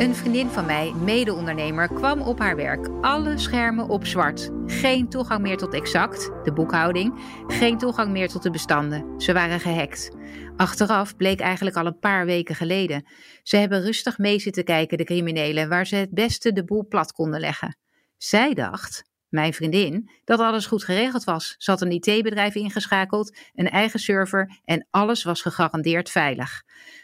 Een vriendin van mij, mede-ondernemer, kwam op haar werk. Alle schermen op zwart. Geen toegang meer tot exact, de boekhouding. Geen toegang meer tot de bestanden. Ze waren gehackt. Achteraf bleek eigenlijk al een paar weken geleden. Ze hebben rustig mee zitten kijken, de criminelen, waar ze het beste de boel plat konden leggen. Zij dacht, mijn vriendin, dat alles goed geregeld was. Ze had een IT-bedrijf ingeschakeld, een eigen server en alles was gegarandeerd veilig.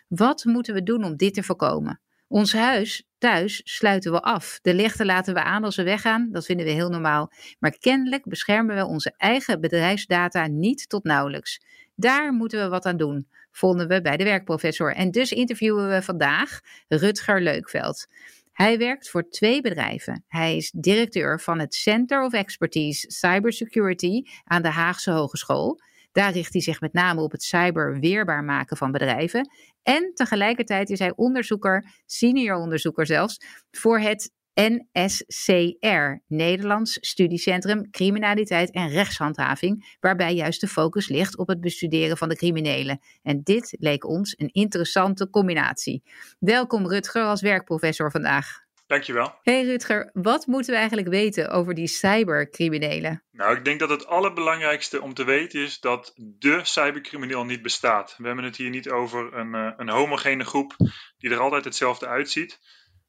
Wat moeten we doen om dit te voorkomen? Ons huis thuis sluiten we af. De lichten laten we aan als we weggaan. Dat vinden we heel normaal. Maar kennelijk beschermen we onze eigen bedrijfsdata niet tot nauwelijks. Daar moeten we wat aan doen, vonden we bij de werkprofessor. En dus interviewen we vandaag Rutger Leukveld. Hij werkt voor twee bedrijven. Hij is directeur van het Center of Expertise Cybersecurity aan de Haagse Hogeschool. Daar richt hij zich met name op het cyber weerbaar maken van bedrijven. En tegelijkertijd is hij onderzoeker, senior onderzoeker zelfs, voor het NSCR, Nederlands Studiecentrum Criminaliteit en Rechtshandhaving, waarbij juist de focus ligt op het bestuderen van de criminelen. En dit leek ons een interessante combinatie. Welkom Rutger als werkprofessor vandaag. Dankjewel. Hey Rutger, wat moeten we eigenlijk weten over die cybercriminelen? Nou, ik denk dat het allerbelangrijkste om te weten is dat de cybercrimineel niet bestaat. We hebben het hier niet over een, uh, een homogene groep die er altijd hetzelfde uitziet.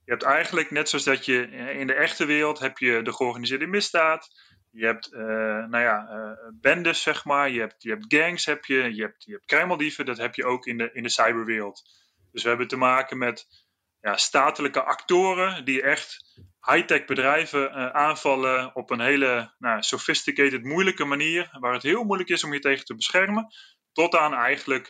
Je hebt eigenlijk, net zoals dat je in de echte wereld, heb je de georganiseerde misdaad. Je hebt, uh, nou ja, uh, bendes, zeg maar. Je hebt, je hebt gangs, heb je. Je hebt, je hebt kruimeldieven. Dat heb je ook in de, in de cyberwereld. Dus we hebben te maken met ja, statelijke actoren die echt high-tech bedrijven aanvallen op een hele nou, sophisticated, moeilijke manier, waar het heel moeilijk is om je tegen te beschermen, tot aan eigenlijk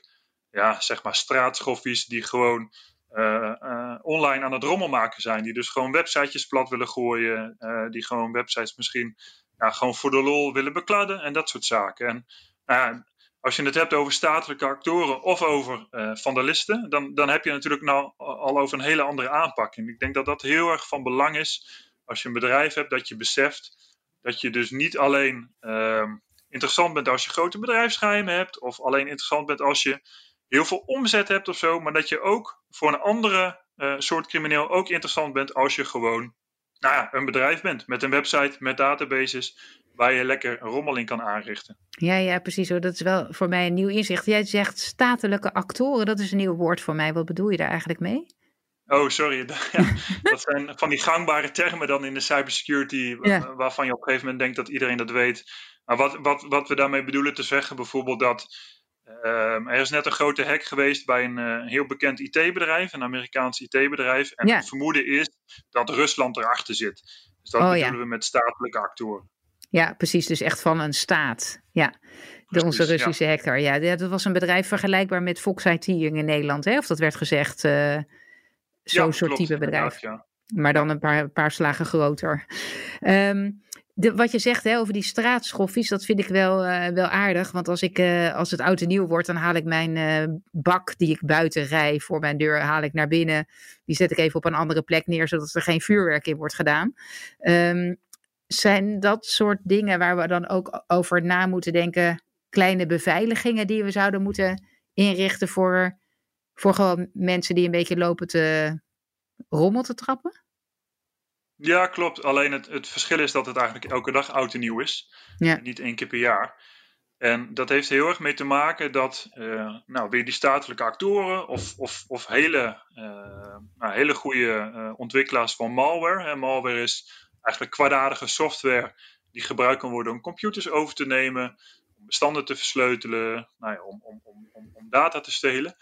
ja, zeg maar straatschoffies die gewoon uh, uh, online aan het rommel maken zijn, die dus gewoon websitejes plat willen gooien, die gewoon websites misschien gewoon voor de lol willen bekladden en dat soort zaken. En nou als je het hebt over statelijke actoren of over vandalisten, dan, dan heb je natuurlijk nou al over een hele andere aanpak. En ik denk dat dat heel erg van belang is als je een bedrijf hebt, dat je beseft dat je dus niet alleen uh, interessant bent als je grote bedrijfsgeheimen hebt, of alleen interessant bent als je heel veel omzet hebt of zo, maar dat je ook voor een andere uh, soort crimineel ook interessant bent als je gewoon nou ja, een bedrijf bent met een website, met databases, waar je lekker een rommel in kan aanrichten. Ja, ja, precies. Dat is wel voor mij een nieuw inzicht. Jij zegt statelijke actoren, dat is een nieuw woord voor mij. Wat bedoel je daar eigenlijk mee? Oh, sorry. Ja, dat zijn van die gangbare termen dan in de cybersecurity, ja. waarvan je op een gegeven moment denkt dat iedereen dat weet. Maar wat, wat, wat we daarmee bedoelen te zeggen, bijvoorbeeld dat uh, er is net een grote hack geweest bij een uh, heel bekend IT-bedrijf, een Amerikaans IT-bedrijf. En ja. het vermoeden is dat Rusland erachter zit. Dus dat oh, bedoelen ja. we met statelijke actoren. Ja, precies. Dus echt van een staat. Ja, de, onze Russische ja. hacker. Ja, dat was een bedrijf vergelijkbaar met Fox IT in Nederland. Hè? Of dat werd gezegd, uh, zo'n ja, soort type bedrijf. Ja. Maar dan een paar, paar slagen groter. Um, de, wat je zegt hè, over die straatschoffies, dat vind ik wel, uh, wel aardig. Want als, ik, uh, als het oud en nieuw wordt, dan haal ik mijn uh, bak die ik buiten rij voor mijn deur, haal ik naar binnen. Die zet ik even op een andere plek neer, zodat er geen vuurwerk in wordt gedaan. Um, zijn dat soort dingen waar we dan ook over na moeten denken? Kleine beveiligingen die we zouden moeten inrichten voor, voor gewoon mensen die een beetje lopen te rommel te trappen? Ja, klopt. Alleen het, het verschil is dat het eigenlijk elke dag oud en nieuw is. Ja. Niet één keer per jaar. En dat heeft heel erg mee te maken dat uh, nou, weer die statelijke actoren of, of, of hele, uh, nou, hele goede uh, ontwikkelaars van malware. En malware is eigenlijk kwaadaardige software die gebruikt kan worden om computers over te nemen, om bestanden te versleutelen, nou ja, om, om, om, om, data te stelen.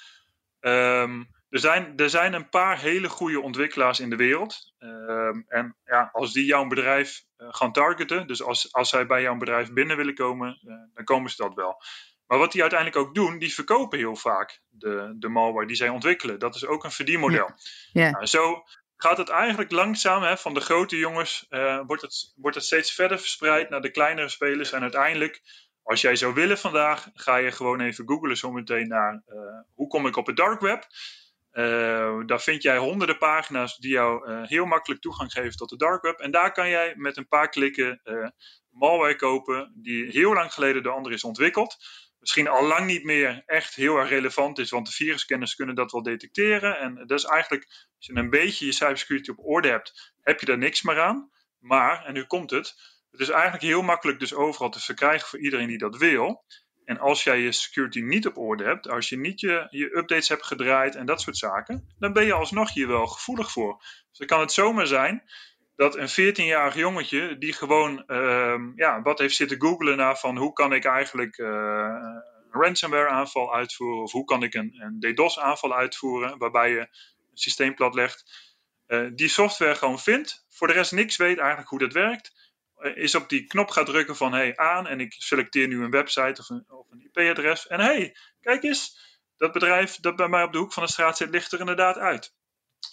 Um, er, zijn, er zijn een paar hele goede ontwikkelaars in de wereld. Um, en ja, als die jouw bedrijf uh, gaan targeten, dus als, als zij bij jouw bedrijf binnen willen komen, uh, dan komen ze dat wel. Maar wat die uiteindelijk ook doen, die verkopen heel vaak de, de malware die zij ontwikkelen. Dat is ook een verdienmodel. Ja. Ja. Nou, zo gaat het eigenlijk langzaam hè, van de grote jongens, uh, wordt, het, wordt het steeds verder verspreid naar de kleinere spelers. En uiteindelijk, als jij zou willen vandaag, ga je gewoon even googlen zometeen naar hoe kom ik op het dark web. Uh, daar vind jij honderden pagina's die jou heel makkelijk toegang geven tot de dark web. En daar kan jij met een paar klikken malware kopen die heel lang geleden door anderen is ontwikkeld. Misschien al lang niet meer echt heel erg relevant is, want de virusscanners kunnen dat wel detecteren. En dat is eigenlijk, als je een beetje je cybersecurity op orde hebt, heb je daar niks meer aan. Maar, en nu komt het, het is eigenlijk heel makkelijk dus overal te verkrijgen voor iedereen die dat wil. En als jij je security niet op orde hebt, als je niet je, je updates hebt gedraaid en dat soort zaken, dan ben je alsnog hier wel gevoelig voor. Dus dan kan het zomaar zijn dat een 14-jarig jongetje die gewoon uh, ja, wat heeft zitten googlen naar van hoe kan ik eigenlijk uh, een ransomware aanval uitvoeren of hoe kan ik een, een DDoS aanval uitvoeren waarbij je een systeem platlegt, uh, die software gewoon vindt, voor de rest niks weet eigenlijk hoe dat werkt eh, is op die knop gaat drukken van hey aan en ik selecteer nu een website of een, of een IP-adres. En hey, kijk eens, dat bedrijf dat bij mij op de hoek van de straat zit, ligt er inderdaad uit.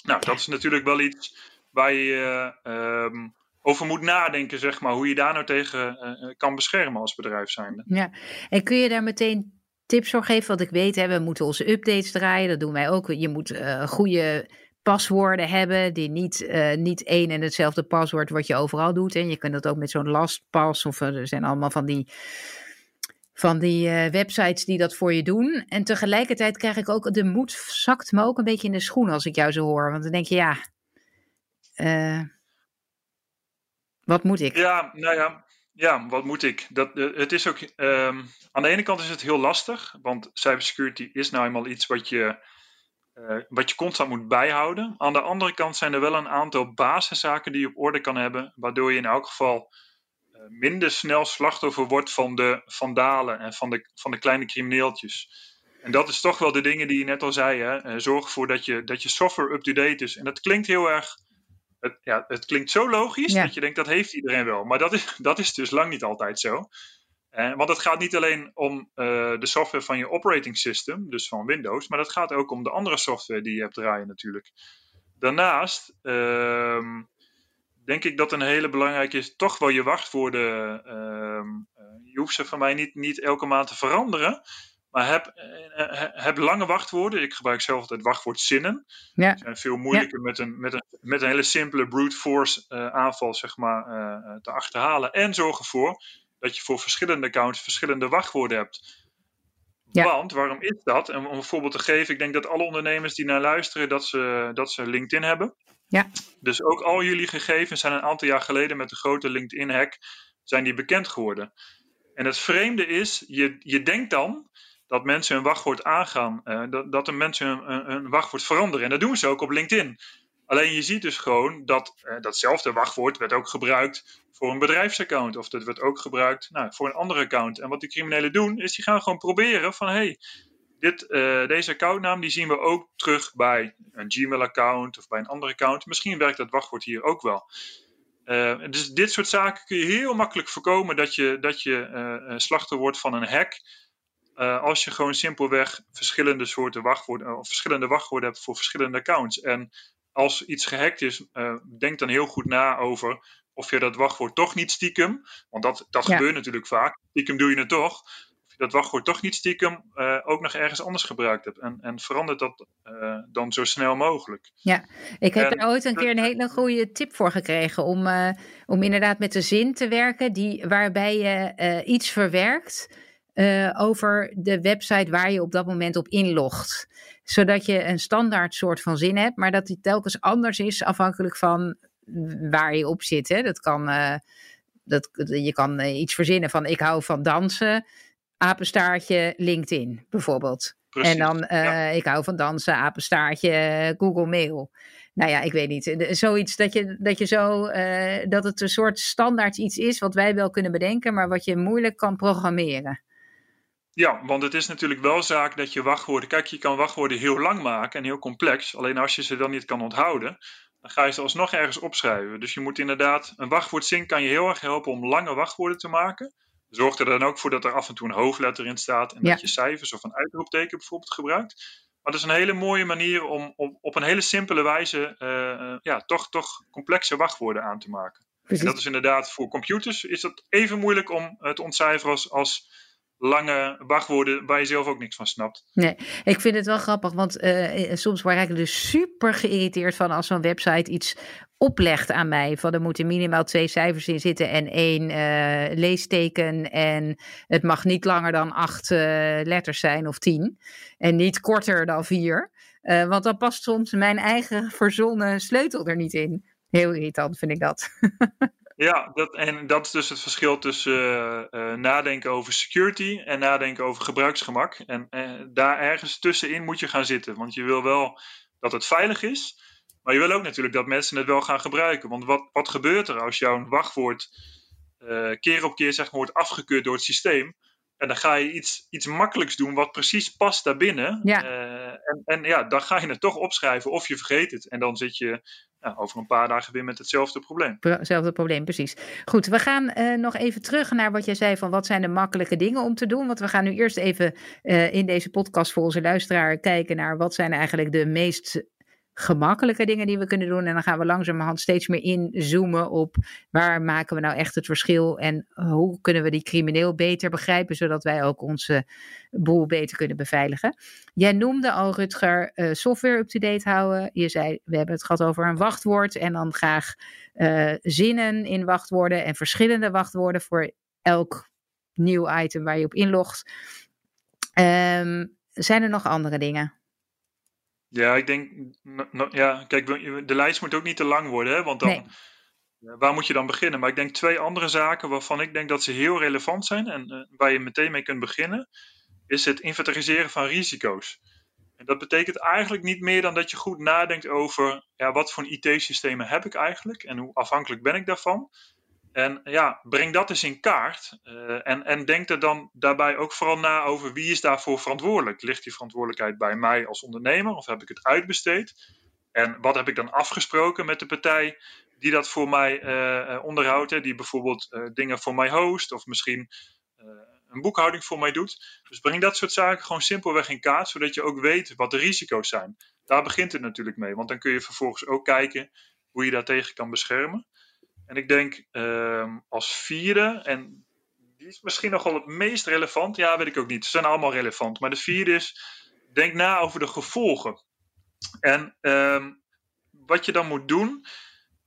Nou, dat is natuurlijk wel iets waar je uh, over moet nadenken, zeg maar, hoe je daar nou tegen uh, kan beschermen als bedrijf zijnde. Ja, en kun je daar meteen tips voor geven? Want ik weet, hè, we moeten onze updates draaien, dat doen wij ook. Je moet uh, goede paswoorden hebben die niet, uh, niet één en hetzelfde paswoord wat je overal doet. En je kunt dat ook met zo'n lastpas of er zijn allemaal van die, van die uh, websites die dat voor je doen. En tegelijkertijd krijg ik ook, de moed zakt me ook een beetje in de schoen als ik jou zo hoor. Want dan denk je, ja, wat moet ik? Ja, nou ja, ja, wat moet ik? Dat, het is ook, um, aan de ene kant is het heel lastig, want cybersecurity is nou eenmaal iets wat je wat je constant moet bijhouden. Aan de andere kant zijn er wel een aantal basiszaken die je op orde kan hebben, waardoor je in elk geval uh, minder snel slachtoffer wordt van de vandalen en van de, van de kleine crimineeltjes. En dat is toch wel de dingen die je net al zei. Hè? Uh, zorg ervoor dat je, dat je software up-to-date is. En dat klinkt heel erg. Het, ja, het klinkt zo logisch ja. dat je denkt dat heeft iedereen wel. Maar dat is, dat is dus lang niet altijd zo. Uh, want het gaat niet alleen om uh, de software van je operating system, dus van Windows, maar het gaat ook om de andere software die je hebt draaien natuurlijk. Daarnaast uh, denk ik dat een hele belangrijke is toch wel je wachtwoorden. Ehm, eh, je hoeft ze van mij niet, niet elke maand te veranderen. Maar heb, heb lange wachtwoorden. Ik gebruik zelf altijd wachtwoordzinnen. Ja. Die zijn veel moeilijker ja. met, een, met, een, met een hele simpele brute force aanval zeg maar, te achterhalen. En zorg ervoor dat je voor verschillende accounts verschillende wachtwoorden hebt. Ja. Want, waarom is dat? En om een voorbeeld te geven, ik denk dat alle ondernemers die naar luisteren, dat ze, dat ze LinkedIn hebben. Ja. Dus ook al jullie gegevens zijn een aantal jaar geleden met de grote LinkedIn-hack, zijn die bekend geworden. En het vreemde is, je, je denkt dan dat mensen hun wachtwoord aangaan, uh, dat, dat de mensen hun, hun, wachtwoord veranderen. En dat doen ze ook op LinkedIn. Alleen je ziet dus gewoon dat uh, datzelfde wachtwoord werd ook gebruikt voor een bedrijfsaccount. Of dat wordt ook gebruikt nou, voor een andere account. En wat die criminelen doen, is die gaan gewoon proberen van... hey, dit, uh, deze accountnaam die zien we ook terug bij een Gmail-account of bij een ander account. Misschien werkt dat wachtwoord hier ook wel. Uh, dus dit soort zaken kun je heel makkelijk voorkomen dat je, dat je uh, wordt van een hack. als je gewoon simpelweg verschillende soorten wachtwoorden of verschillende wachtwoorden hebt voor verschillende accounts. En als iets gehackt is, denk dan heel goed na over of je dat wachtwoord toch niet stiekem, want dat, dat ja. gebeurt natuurlijk vaak, stiekem doe je het toch, of je dat wachtwoord toch niet stiekem uh, ook nog ergens anders gebruikt hebt. En, en verandert dat uh, dan zo snel mogelijk. Ja, ik heb en, er ooit een keer een hele goede tip voor gekregen om, uh, om inderdaad met de zin te werken, die, waarbij je iets verwerkt. over de website waar je op dat moment op inlogt. Zodat je een standaard soort van zin hebt, maar dat die telkens anders is afhankelijk van waar je op zit. Hè. Dat kan, uh, dat, je kan uh, iets verzinnen van ik hou van dansen, apenstaartje LinkedIn bijvoorbeeld. Precies, en dan uh, ja. ik hou van dansen, apenstaartje Google Mail. Nou ja, ik weet niet. Zoiets dat je, dat je zo, dat het een soort standaard iets is wat wij wel kunnen bedenken, maar wat je moeilijk kan programmeren. Ja, want het is natuurlijk wel zaak dat je wachtwoorden. Kijk, je kan wachtwoorden heel lang maken en heel complex. Alleen als je ze dan niet kan onthouden, dan ga je ze alsnog ergens opschrijven. Dus je moet inderdaad, een wachtwoordzin kan je heel erg helpen om lange wachtwoorden te maken. Zorg er dan ook voor dat er af en toe een hoofdletter in staat en ja. dat je cijfers of een uitroepteken bijvoorbeeld gebruikt. Maar dat is een hele mooie manier om, om op een hele simpele wijze uh, ja, toch, toch complexe wachtwoorden aan te maken. Precies. En dat is inderdaad voor computers is dat even moeilijk om te ontcijferen als, als lange wachtwoorden waar je zelf ook niks van snapt. Nee, ik vind het wel grappig, want uh, soms word ik dus super geïrriteerd van als zo'n website iets oplegt aan mij. Van er moeten minimaal twee cijfers in zitten en één uh, leesteken. En het mag niet langer dan acht letters zijn of tien. En niet korter dan vier. Want dan past soms mijn eigen verzonnen sleutel er niet in. Heel irritant vind ik dat. Ja, dat, en dat is dus het verschil tussen uh, uh, nadenken over security en nadenken over gebruiksgemak. En uh, daar ergens tussenin moet je gaan zitten. Want je wil wel dat het veilig is, maar je wil ook natuurlijk dat mensen het wel gaan gebruiken. Want wat, wat gebeurt er als jouw wachtwoord keer op keer zeg maar, wordt afgekeurd door het systeem? En dan ga je iets, iets makkelijks doen wat precies past daarbinnen. Ja. en, en ja, dan ga je het toch opschrijven of je vergeet het. En dan zit je ja, over een paar dagen weer met hetzelfde probleem. Hetzelfde probleem, precies. Goed, we gaan uh, nog even terug naar wat jij zei van wat zijn de makkelijke dingen om te doen. Want we gaan nu eerst even uh, in deze podcast voor onze luisteraar kijken naar wat zijn eigenlijk de meest gemakkelijke dingen die we kunnen doen. En dan gaan we langzamerhand steeds meer inzoomen op waar maken we nou echt het verschil en hoe kunnen we die crimineel beter begrijpen, zodat wij ook onze boel beter kunnen beveiligen. Jij noemde al, Rutger, uh, software up-to-date houden. Je zei, we hebben het gehad over een wachtwoord en dan graag uh, zinnen in wachtwoorden en verschillende wachtwoorden voor elk nieuw item waar je op inlogt. Um, zijn er nog andere dingen? Ja, ik denk, ja, kijk, de lijst moet ook niet te lang worden, hè, want dan, nee. waar moet je dan beginnen? Maar ik denk twee andere zaken waarvan ik denk dat ze heel relevant zijn en uh, waar je meteen mee kunt beginnen, is het inventariseren van risico's. En dat betekent eigenlijk niet meer dan dat je goed nadenkt over, ja, wat voor IT-systemen heb ik eigenlijk en hoe afhankelijk ben ik daarvan. En ja, breng dat eens in kaart. Uh, en, en denk er dan daarbij ook vooral na over wie is daarvoor verantwoordelijk. Ligt die verantwoordelijkheid bij mij als ondernemer of heb ik het uitbesteed? En wat heb ik dan afgesproken met de partij die dat voor mij uh, onderhoudt? Hè? Die bijvoorbeeld dingen voor mij host of misschien een boekhouding voor mij doet. Dus breng dat soort zaken gewoon simpelweg in kaart, zodat je ook weet wat de risico's zijn. Daar begint het natuurlijk mee, want dan kun je vervolgens ook kijken hoe je daartegen kan beschermen. En ik denk uh, als vierde, en die is misschien nog wel het meest relevant, ja, weet ik ook niet. Ze zijn allemaal relevant. Maar de vierde is, denk na over de gevolgen. En uh, wat je dan moet doen,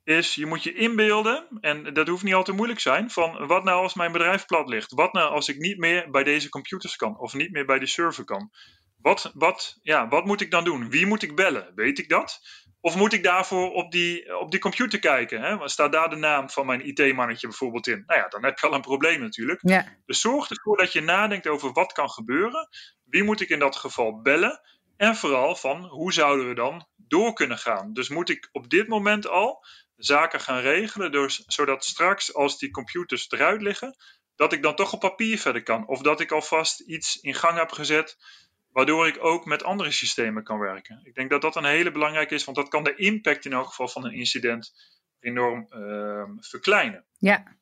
is je moet je inbeelden, en dat hoeft niet al te moeilijk zijn, van wat nou als mijn bedrijf plat ligt? Wat nou als ik niet meer bij deze computers kan, of niet meer bij die server kan? Wat, wat, ja, wat moet ik dan doen? Wie moet ik bellen? Weet ik dat? Of moet ik daarvoor op die, op die computer kijken? Hè? Staat daar de naam van mijn IT-mannetje bijvoorbeeld in? Nou ja, dan heb je al een probleem natuurlijk. Ja. Dus zorg ervoor dat je nadenkt over wat kan gebeuren. Wie moet ik in dat geval bellen? En vooral van hoe zouden we dan door kunnen gaan? Dus moet ik op dit moment al zaken gaan regelen, dus, zodat straks als die computers eruit liggen, dat ik dan toch op papier verder kan. Of dat ik alvast iets in gang heb gezet waardoor ik ook met andere systemen kan werken. Ik denk dat dat een hele belangrijke is, want dat kan de impact in elk geval van een incident enorm uh, verkleinen. Ja.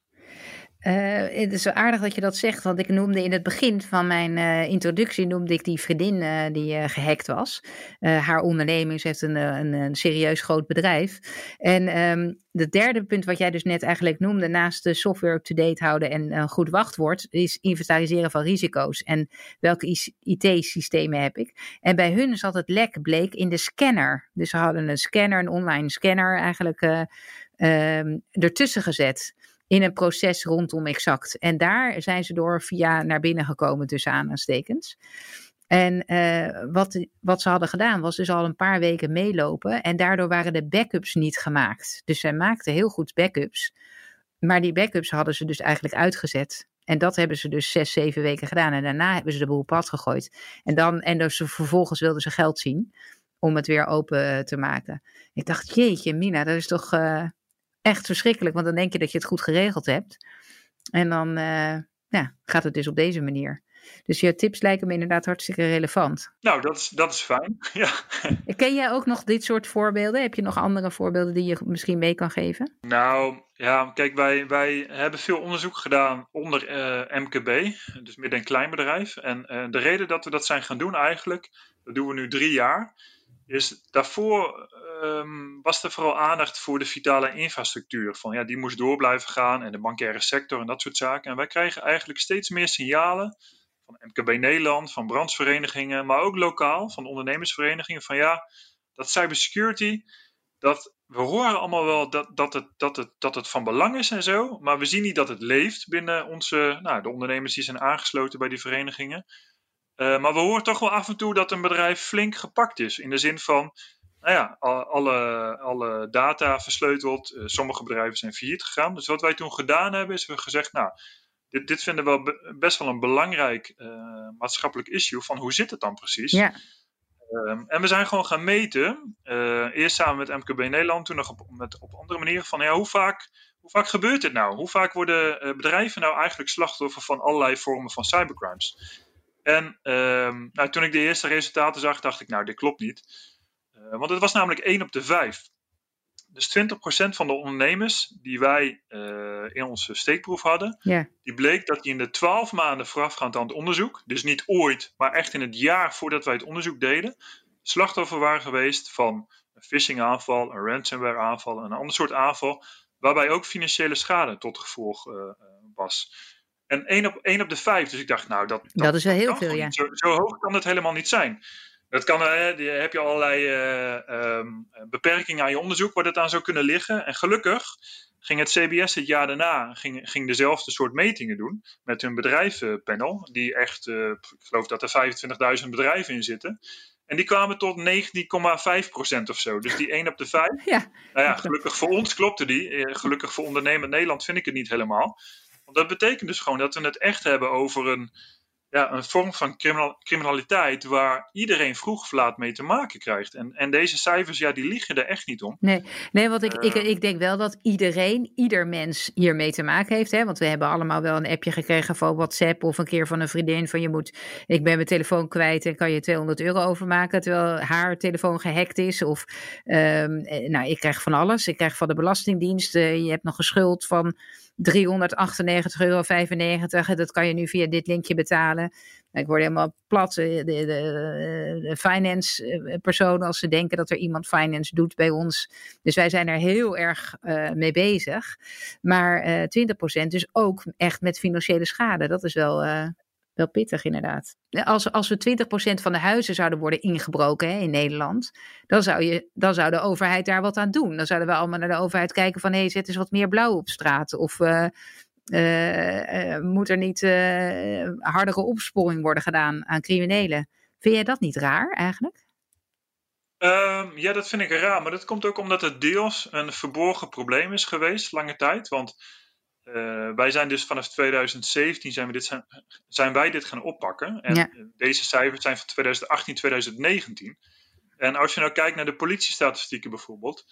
Uh, het is zo aardig dat je dat zegt, want ik noemde in het begin van mijn uh, introductie noemde ik die vriendin uh, die gehackt was. haar onderneming, ze heeft een, een, een, serieus groot bedrijf. En um, het derde punt wat jij dus net eigenlijk noemde, naast de software up-to-date houden en goed wachtwoord, is inventariseren van risico's. En welke IT-systemen heb ik? En bij hun zat het lek, bleek, in de scanner. Dus ze hadden een scanner, een online scanner eigenlijk um, ertussen gezet in een proces rondom exact. En daar zijn ze door via naar binnen gekomen tussen aanstekens. En uh, wat, wat ze hadden gedaan was dus al een paar weken meelopen en daardoor waren de backups niet gemaakt. Dus zij maakten heel goed backups, maar die backups hadden ze dus eigenlijk uitgezet. En dat hebben ze dus zes, zeven weken gedaan. En daarna hebben ze de boel pad gegooid. En, dan, en dus vervolgens wilden ze geld zien om het weer open te maken. Ik dacht, jeetje, Mina, dat is toch, uh, echt verschrikkelijk, want dan denk je dat je het goed geregeld hebt. En dan uh, ja, gaat het dus op deze manier. Dus je tips lijken me inderdaad hartstikke relevant. Nou, dat is, dat is fijn. Ja. Ken jij ook nog dit soort voorbeelden? Heb je nog andere voorbeelden die je misschien mee kan geven? Nou, ja, kijk, wij, wij hebben veel onderzoek gedaan onder uh, MKB, dus midden- en kleinbedrijf. En uh, de reden dat we dat zijn gaan doen eigenlijk, dat doen we nu drie jaar, is daarvoor um, was er vooral aandacht voor de vitale infrastructuur. Van, ja, die moest door blijven gaan en de bankaire sector en dat soort zaken. En wij krijgen eigenlijk steeds meer signalen van MKB Nederland, van brandsverenigingen, maar ook lokaal van ondernemersverenigingen. Van ja, dat cybersecurity, dat, we horen allemaal wel dat, dat, het, dat, het, dat het van belang is en zo, maar we zien niet dat het leeft binnen onze, nou, de ondernemers die zijn aangesloten bij die verenigingen. Uh, maar we horen toch wel af en toe dat een bedrijf flink gepakt is. In de zin van, nou ja, alle, alle data versleuteld. Uh, sommige bedrijven zijn failliet gegaan. Dus wat wij toen gedaan hebben, is we gezegd, nou, dit, dit vinden we best wel een belangrijk uh, maatschappelijk issue. Van hoe zit het dan precies? Ja. Um, en we zijn gewoon gaan meten. eerst samen met MKB Nederland, toen nog op, met, op andere manieren. Van ja, hoe vaak, hoe vaak gebeurt dit nou? Hoe vaak worden bedrijven nou eigenlijk slachtoffer van allerlei vormen van cybercrimes? En um, nou, toen ik de eerste resultaten zag, dacht ik, nou, dit klopt niet. Uh, want het was namelijk 1 op de 5. Dus 20% van de ondernemers die wij uh, in onze steekproef hadden, yeah. die bleek dat die in de 12 maanden voorafgaand aan het onderzoek, dus niet ooit, maar echt in het jaar voordat wij het onderzoek deden, slachtoffer waren geweest van een phishing aanval, een ransomware aanval, een ander soort aanval, waarbij ook financiële schade tot gevolg uh, was. En 1 op, 1 op de 5. Dus ik dacht, nou, dat, dat, dat is wel heel veel, ja. Zo, zo, hoog kan het helemaal niet zijn. Dat kan, uh, heb je allerlei uh, um, beperkingen aan je onderzoek waar dat aan zou kunnen liggen. En gelukkig ging het CBS het jaar daarna ging, ging dezelfde soort metingen doen met hun bedrijvenpanel. Die echt, uh, ik geloof dat er 25.000 bedrijven in zitten. En die kwamen tot 19,5% of zo. Dus die 1 op de 5. Ja. Nou ja, gelukkig voor ons klopte die. Gelukkig voor ondernemend Nederland vind ik het niet helemaal. Want dat betekent dus gewoon dat we het echt hebben over een, ja, een vorm van criminaliteit waar iedereen vroeg of laat mee te maken krijgt. En, en deze cijfers, ja, die liegen er echt niet om. Nee, nee want ik, ik, eh. ik denk wel dat iedereen, ieder mens hiermee te maken heeft. Hè? Want we hebben allemaal wel een appje gekregen van WhatsApp of een keer van een vriendin van je moet, ik ben mijn telefoon kwijt en kan je 200 euro overmaken terwijl haar telefoon gehackt is. Of, um, nou, ik krijg van alles. Ik krijg van de Belastingdienst, uh, je hebt nog een schuld van 398,95 euro. Dat kan je nu via dit linkje betalen. Ik word helemaal plat. De, de, de, finance eh, personen, als ze denken dat er iemand finance doet bij ons. Dus wij zijn er heel erg uh, mee bezig. Maar uh, eh, 20% dus ook echt met financiële schade. Dat is wel, wel pittig inderdaad. Als, als we 20% van de huizen zouden worden ingebroken hè, in Nederland, dan zou, je, dan zou de overheid daar wat aan doen. Dan zouden we allemaal naar de overheid kijken van hé, hey, zet eens wat meer blauw op straat. Of uh, uh, uh, moet er niet hardere opsporing worden gedaan aan criminelen. Vind jij dat niet raar eigenlijk? Um, ja, dat vind ik raar. Maar dat komt ook omdat het deels een verborgen probleem is geweest, lange tijd. Want uh, wij zijn dus vanaf 2017 zijn, we dit zijn, zijn wij dit gaan oppakken. En ja. deze cijfers zijn van 2018, 2019. En als je nou kijkt naar de politiestatistieken bijvoorbeeld,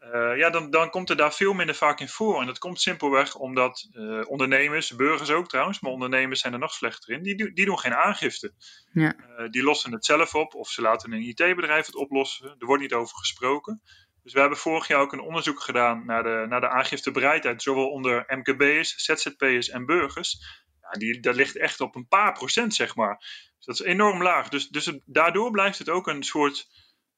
uh, ja, dan, dan komt er daar veel minder vaak in voor. En dat komt simpelweg omdat uh, ondernemers, burgers ook trouwens, maar ondernemers zijn er nog slechter in, die, die doen geen aangifte. Ja. die lossen het zelf op of ze laten een IT-bedrijf het oplossen. Er wordt niet over gesproken. Dus we hebben vorig jaar ook een onderzoek gedaan naar de, naar de aangiftebereidheid, zowel onder MKB'ers, ZZP'ers en burgers. Ja, die, dat ligt echt op een paar procent, zeg maar. Dus dat is enorm laag. Dus, dus daardoor blijft het ook een soort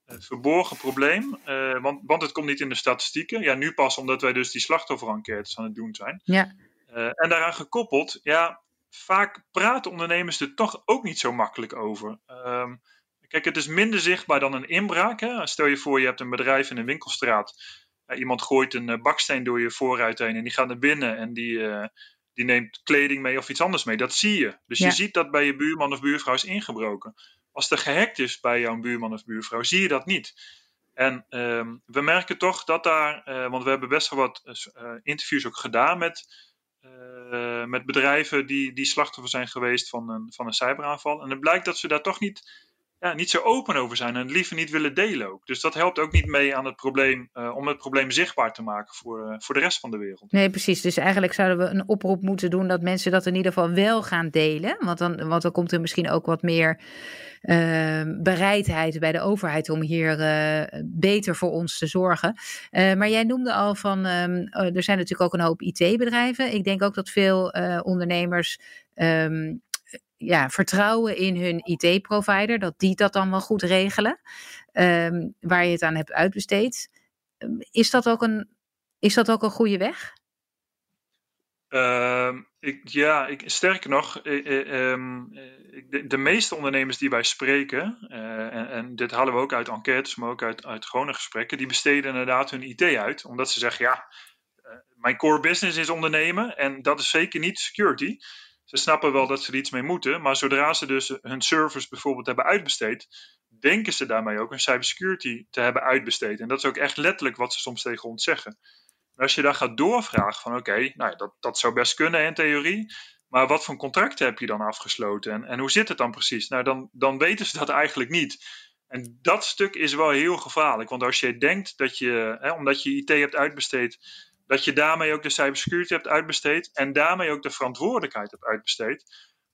uh, verborgen probleem, uh, want, want het komt niet in de statistieken. Ja, nu pas omdat wij dus die slachtofferenquêtes aan het doen zijn. Ja. Uh, en daaraan gekoppeld, ja, vaak praten ondernemers er toch ook niet zo makkelijk over. Um, Kijk, het is minder zichtbaar dan een inbraak. Hè? Stel je voor, je hebt een bedrijf in een winkelstraat. iemand gooit een uh, baksteen door je voorruit heen en die gaat naar binnen en die, uh, die neemt kleding mee of iets anders mee. Dat zie je. Dus ja. je ziet dat bij je buurman of buurvrouw is ingebroken. Als er gehackt is bij jouw buurman of buurvrouw, zie je dat niet. En um, we merken toch dat daar, uh, want we hebben best wel wat interviews ook gedaan met, met bedrijven die, die slachtoffer zijn geweest van een, van een cyberaanval. En het blijkt dat ze daar toch niet ja, niet zo open over zijn en liever niet willen delen ook. Dus dat helpt ook niet mee aan het probleem, uh, om het probleem zichtbaar te maken voor, uh, voor de rest van de wereld. Nee, precies. Dus eigenlijk zouden we een oproep moeten doen dat mensen dat in ieder geval wel gaan delen. Want dan, want dan komt er misschien ook wat meer uh, bereidheid bij de overheid om hier beter voor ons te zorgen. maar jij noemde al van, um, er zijn natuurlijk ook een hoop IT-bedrijven. Ik denk ook dat veel ondernemers um, ja, vertrouwen in hun IT-provider, dat die dat dan wel goed regelen, um, waar je het aan hebt uitbesteed. Ehm, is dat ook een, is dat ook een goede weg? Ehm, ik, ja, ik, sterker nog, ehm, de, de, meeste ondernemers die wij spreken, en, en, dit halen we ook uit enquêtes, maar ook uit, uit gewone gesprekken, die besteden inderdaad hun IT uit, omdat ze zeggen, ja, mijn core business is ondernemen en dat is zeker niet security. Ze snappen wel dat ze er iets mee moeten, maar zodra ze dus hun servers bijvoorbeeld hebben uitbesteed, denken ze daarmee ook hun cybersecurity te hebben uitbesteed. En dat is ook echt letterlijk wat ze soms tegen ons zeggen. En als je dan gaat doorvragen van oké, nou, dat, dat zou best kunnen in theorie, maar wat voor contracten heb je dan afgesloten en, en hoe zit het dan precies? Nou, dan, dan weten ze dat eigenlijk niet. En dat stuk is wel heel gevaarlijk, want als je denkt dat je, hè, omdat je IT hebt uitbesteed, dat je daarmee ook de cybersecurity hebt uitbesteed en daarmee ook de verantwoordelijkheid hebt uitbesteed,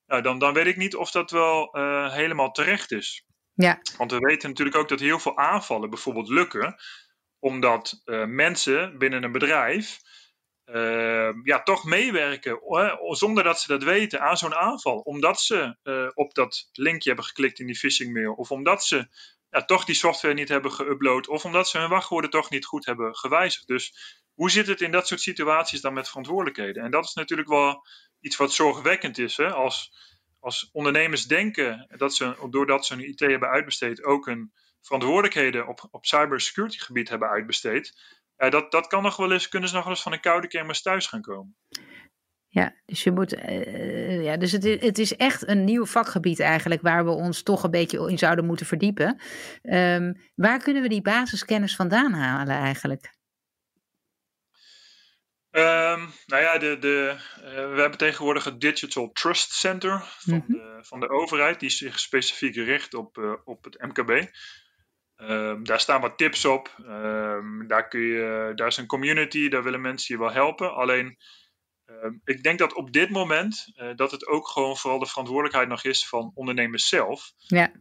nou, dan, dan weet ik niet of dat wel uh, helemaal terecht is. Ja. Want we weten natuurlijk ook dat heel veel aanvallen bijvoorbeeld lukken, omdat uh, mensen binnen een bedrijf uh, ja, toch meewerken, zonder dat ze dat weten, aan zo'n aanval. Omdat ze op dat linkje hebben geklikt in die phishing mail, of omdat ze ja, toch die software niet hebben geüpload, of omdat ze hun wachtwoorden toch niet goed hebben gewijzigd. Dus hoe zit het in dat soort situaties dan met verantwoordelijkheden? En dat is natuurlijk wel iets wat zorgwekkend is. Hè? Als, als ondernemers denken dat ze, doordat ze hun IT hebben uitbesteed, ook hun verantwoordelijkheden op, op cybersecurity gebied hebben uitbesteed. Ja, dat, dat kan nog wel eens, kunnen ze nog wel eens van een koude kermis thuis gaan komen. Ja, dus je moet. Uh, ja, dus het, het is echt een nieuw vakgebied eigenlijk waar we ons toch een beetje in zouden moeten verdiepen. Um, waar kunnen we die basiskennis vandaan halen eigenlijk? Um, nou ja, de, de, uh, we hebben tegenwoordig het Digital Trust Center van, mm -hmm. de, van de overheid, die zich specifiek richt op, uh, op het MKB. Um, daar staan wat tips op. Daar, kun je, daar is een community, daar willen mensen je wel helpen. Alleen, ik denk dat op dit moment uh, dat het ook gewoon vooral de verantwoordelijkheid nog is van ondernemers zelf. Ja.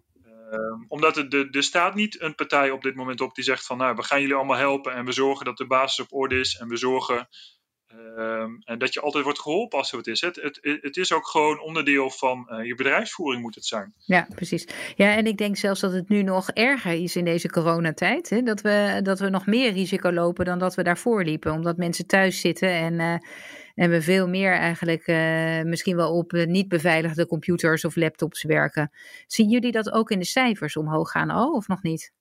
omdat er, de, er staat niet een partij op dit moment op die zegt van nou, we gaan jullie allemaal helpen en we zorgen dat de basis op orde is en we zorgen Um, en dat je altijd wordt geholpen als er wat is. Het, het, het is ook gewoon onderdeel van uh, je bedrijfsvoering moet het zijn. Ja, precies. Ja, en ik denk zelfs dat het nu nog erger is in deze coronatijd. Hè? Dat, we, dat we nog meer risico lopen dan dat we daarvoor liepen. Omdat mensen thuis zitten en, uh, en we veel meer eigenlijk uh, misschien wel op niet beveiligde computers of laptops werken. Zien jullie dat ook in de cijfers omhoog gaan al of nog niet?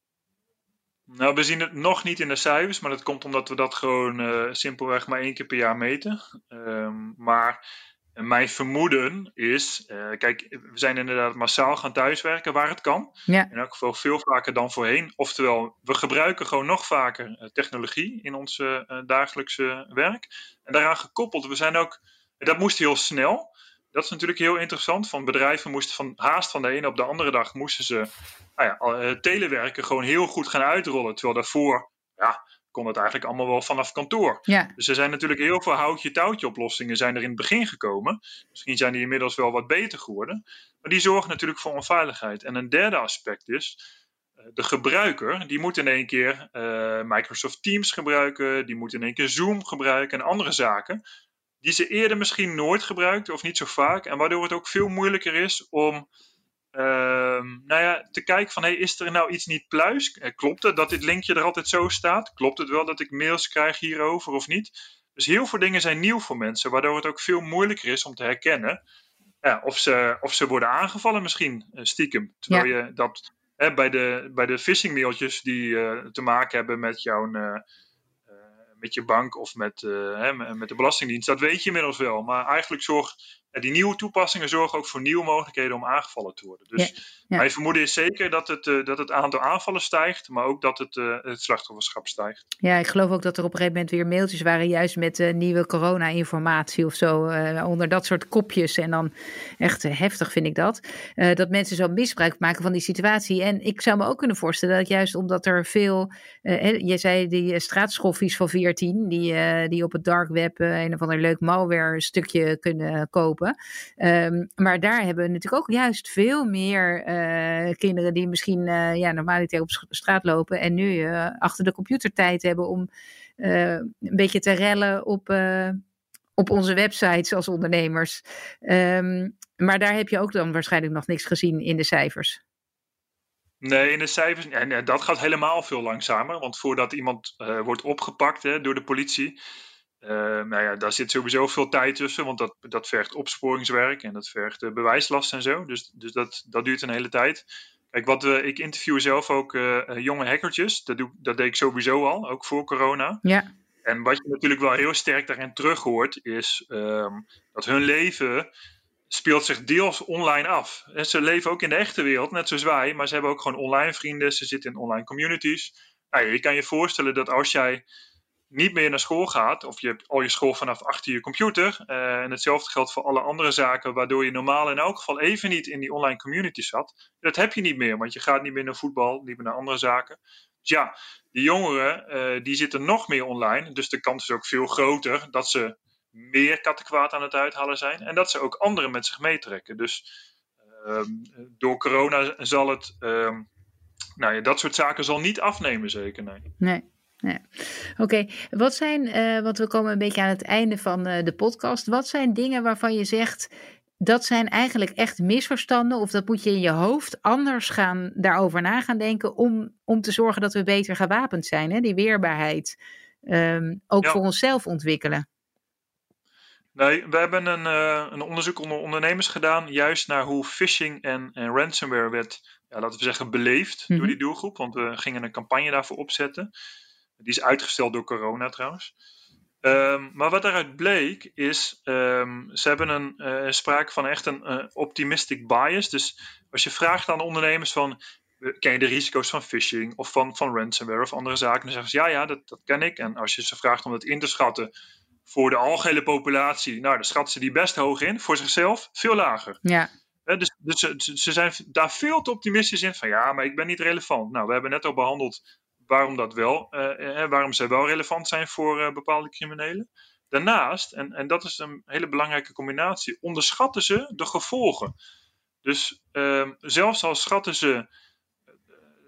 Nou, we zien het nog niet in de cijfers, maar dat komt omdat we dat gewoon uh, simpelweg maar één keer per jaar meten. Um, maar mijn vermoeden is, uh, kijk, we zijn inderdaad massaal gaan thuiswerken waar het kan. Ja. In elk geval veel vaker dan voorheen. Oftewel, we gebruiken gewoon nog vaker uh, technologie in ons dagelijkse werk. En daaraan gekoppeld, we zijn ook, dat moest heel snel dat is natuurlijk heel interessant. Van bedrijven moesten van haast van de ene op de andere dag moesten ze nou ja, eh, telewerken gewoon heel goed gaan uitrollen. Terwijl daarvoor ja, kon het eigenlijk allemaal wel vanaf kantoor. Ja. Dus er zijn natuurlijk heel veel houtje-touwtje oplossingen zijn er in het begin gekomen. Misschien zijn die inmiddels wel wat beter geworden. Maar die zorgen natuurlijk voor onveiligheid. En een derde aspect is, eh, de gebruiker, die moet in één keer uh, Microsoft Teams gebruiken, die moet in één keer Zoom gebruiken en andere zaken die ze eerder misschien nooit gebruikten of niet zo vaak. En waardoor het ook veel moeilijker is om nou ja, te kijken van hey, is er nou iets niet pluis? Eh, klopt het dat dit linkje er altijd zo staat? Klopt het wel dat ik mails krijg hierover of niet? Dus heel veel dingen zijn nieuw voor mensen, waardoor het ook veel moeilijker is om te herkennen ja, of, ze, of ze worden aangevallen misschien eh, stiekem. Terwijl je dat hè, bij, de, bij de phishing mailtjes die uh, te maken hebben met jouw met je bank of met, uh, met de Belastingdienst. Dat weet je inmiddels wel. Maar eigenlijk zorgt die nieuwe toepassingen zorgen ook voor nieuwe mogelijkheden om aangevallen te worden. Dus ja, mijn vermoeden is zeker dat het, uh, dat het aantal aanvallen stijgt, maar ook dat het, uh, het slachtofferschap stijgt. Ja, ik geloof ook dat er op een gegeven moment weer mailtjes waren, juist met uh, nieuwe corona-informatie of zo, onder dat soort kopjes. En dan echt heftig vind ik dat. dat mensen zo misbruik maken van die situatie. En ik zou me ook kunnen voorstellen dat juist omdat er veel, je zei die straatschoffies van 14, die, die op het dark web een of ander leuk malware stukje kunnen kopen. Um, maar daar hebben we natuurlijk ook juist veel meer uh, kinderen die misschien uh, ja, normaal op straat lopen en nu uh, achter de computer tijd hebben om een beetje te rellen op, op onze websites als ondernemers. Um, maar daar heb je ook dan waarschijnlijk nog niks gezien in de cijfers. Nee, in de cijfers. En dat gaat helemaal veel langzamer. Want voordat iemand wordt opgepakt hè, door de politie, nou ja, daar zit sowieso veel tijd tussen, want dat, dat vergt opsporingswerk en dat vergt bewijslast en zo. Dus, dus dat, dat duurt een hele tijd. Kijk, wat, uh, ik interview zelf ook jonge hackertjes. Dat, doe, dat deed ik sowieso al, ook voor corona. Ja. En wat je natuurlijk wel heel sterk daarin terug hoort, is um, dat hun leven speelt zich deels online af. En ze leven ook in de echte wereld, net zoals wij, maar ze hebben ook gewoon online vrienden, ze zitten in online communities. Nou, je kan je voorstellen dat als jij niet meer naar school gaat, of je hebt al je school vanaf achter je computer, uh, en hetzelfde geldt voor alle andere zaken, waardoor je normaal in elk geval even niet in die online community zat, dat heb je niet meer, want je gaat niet meer naar voetbal, niet meer naar andere zaken. Dus ja, die jongeren, uh, die zitten nog meer online, dus de kans is ook veel groter dat ze meer kattenkwaad aan het uithalen zijn. En dat ze ook anderen met zich meetrekken. Dus uh, door corona zal het. Uh, nou ja, dat soort zaken zal niet afnemen, zeker. Nee. Oké, wat zijn, uh, want we komen een beetje aan het einde van uh, de podcast. Wat zijn dingen waarvan je zegt, dat zijn eigenlijk echt misverstanden, of dat moet je in je hoofd anders gaan daarover na gaan denken, om, om te zorgen dat we beter gewapend zijn, hè? die weerbaarheid um, ook ja. voor onszelf ontwikkelen? Nee, we hebben een, uh, een, onderzoek onder ondernemers gedaan, juist naar hoe phishing en, en ransomware werd, ja, laten we zeggen, beleefd mm -hmm. door die doelgroep. Want we gingen een campagne daarvoor opzetten. Die is uitgesteld door corona trouwens. Um, maar wat daaruit bleek is, um, ze hebben een uh, sprake van echt een uh, optimistic bias. Dus als je vraagt aan de ondernemers van, ken je de risico's van phishing of van, van ransomware of andere zaken, dan zeggen ze ja, ja, dat, dat ken ik. En als je ze vraagt om dat in te schatten, voor de algehele populatie, nou, dan schatten ze die best hoog in. Voor zichzelf veel lager. Ja. dus, dus ze, ze, zijn daar veel te optimistisch in van ja, maar ik ben niet relevant. Nou, we hebben net al behandeld waarom dat wel, uh, waarom zij wel relevant zijn voor uh, bepaalde criminelen. Daarnaast, en, en dat is een hele belangrijke combinatie, onderschatten ze de gevolgen. Dus ehm, zelfs al schatten ze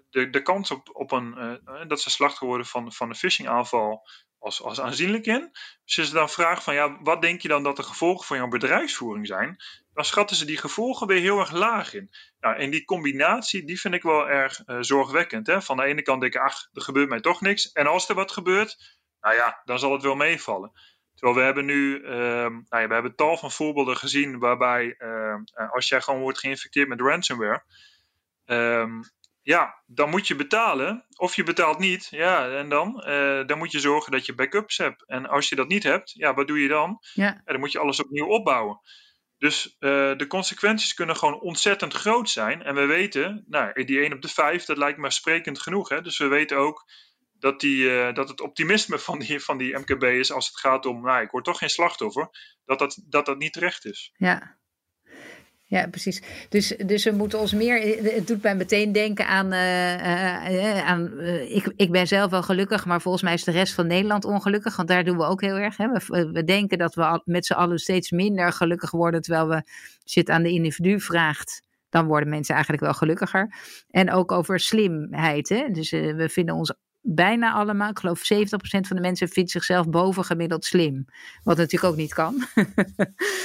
de, de kans op, op een, dat ze slachtoffer worden van, van een phishingaanval als, als aanzienlijk in. Als je ze dan vraagt van ja, wat denk je dan dat de gevolgen van jouw bedrijfsvoering zijn? Dan schatten ze die gevolgen weer heel erg laag in. Nou, en die combinatie, die vind ik wel erg uh, zorgwekkend. Hè? Van de ene kant denk ik, ach, er gebeurt mij toch niks. En als er wat gebeurt, nou ja, dan zal het wel meevallen. Terwijl we hebben nu, uh, nou ja, we hebben tal van voorbeelden gezien waarbij uh, als jij gewoon wordt geïnfecteerd met ransomware, ehm, ja, dan moet je betalen. Of je betaalt niet. Ja, en dan? Uh, dan moet je zorgen dat je backups hebt. En als je dat niet hebt, ja, wat doe je dan? Ja dan moet je alles opnieuw opbouwen. Dus uh, de consequenties kunnen gewoon ontzettend groot zijn. En we weten, nou, die 1 op de 5, dat lijkt me sprekend genoeg. Hè? Dus we weten ook dat, die, uh, dat het optimisme van die, van die MKB is als het gaat om, nou, ik word toch geen slachtoffer, dat dat, dat, dat niet terecht is. Ja, ja, precies. Dus, dus we moeten ons meer. Het doet mij meteen denken aan. Uh, uh, aan uh, ik, ik ben zelf wel gelukkig, maar volgens mij is de rest van Nederland ongelukkig. Want daar doen we ook heel erg. Hè. We, we denken dat we met z'n allen steeds minder gelukkig worden. Terwijl we, als je het aan de individu vraagt, dan worden mensen eigenlijk wel gelukkiger. En ook over slimheid. Hè. Dus we vinden ons bijna allemaal, ik geloof 70% van de mensen vindt zichzelf bovengemiddeld slim. Wat natuurlijk ook niet kan.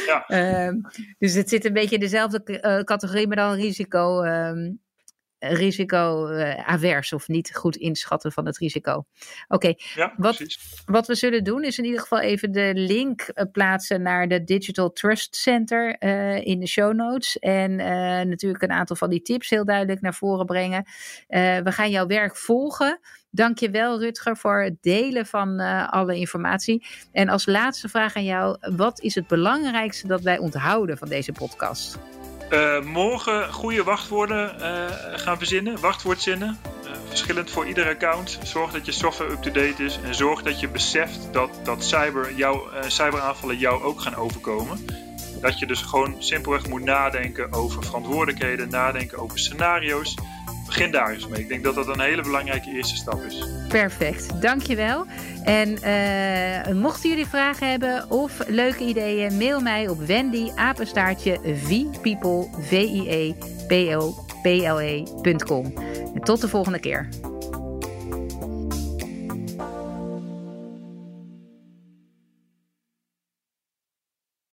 ja. uh, dus het zit een beetje in dezelfde uh, categorie, maar dan risico, uh, risico uh, avers of niet goed inschatten van het risico. Oké, okay. ja, wat, wat we zullen doen is in ieder geval even de link uh, plaatsen naar de Digital Trust Center uh, in de show notes. En natuurlijk een aantal van die tips heel duidelijk naar voren brengen. we gaan jouw werk volgen. Dank je wel, Rutger, voor het delen van alle informatie. En als laatste vraag aan jou: wat is het belangrijkste dat wij onthouden van deze podcast? Uh, morgen goede wachtwoorden uh, gaan verzinnen, wachtwoordzinnen. verschillend voor ieder account. Zorg dat je software up-to-date is en zorg dat je beseft dat, dat cyber jou, cyberaanvallen jou ook gaan overkomen. Dat je dus gewoon simpelweg moet nadenken over verantwoordelijkheden, nadenken over scenario's begin daar eens mee. Ik denk dat dat een hele belangrijke eerste stap is. Perfect, dankjewel. En uh, mochten jullie vragen hebben of leuke ideeën, mail mij op Wendy apenstaartje e. En tot de volgende keer.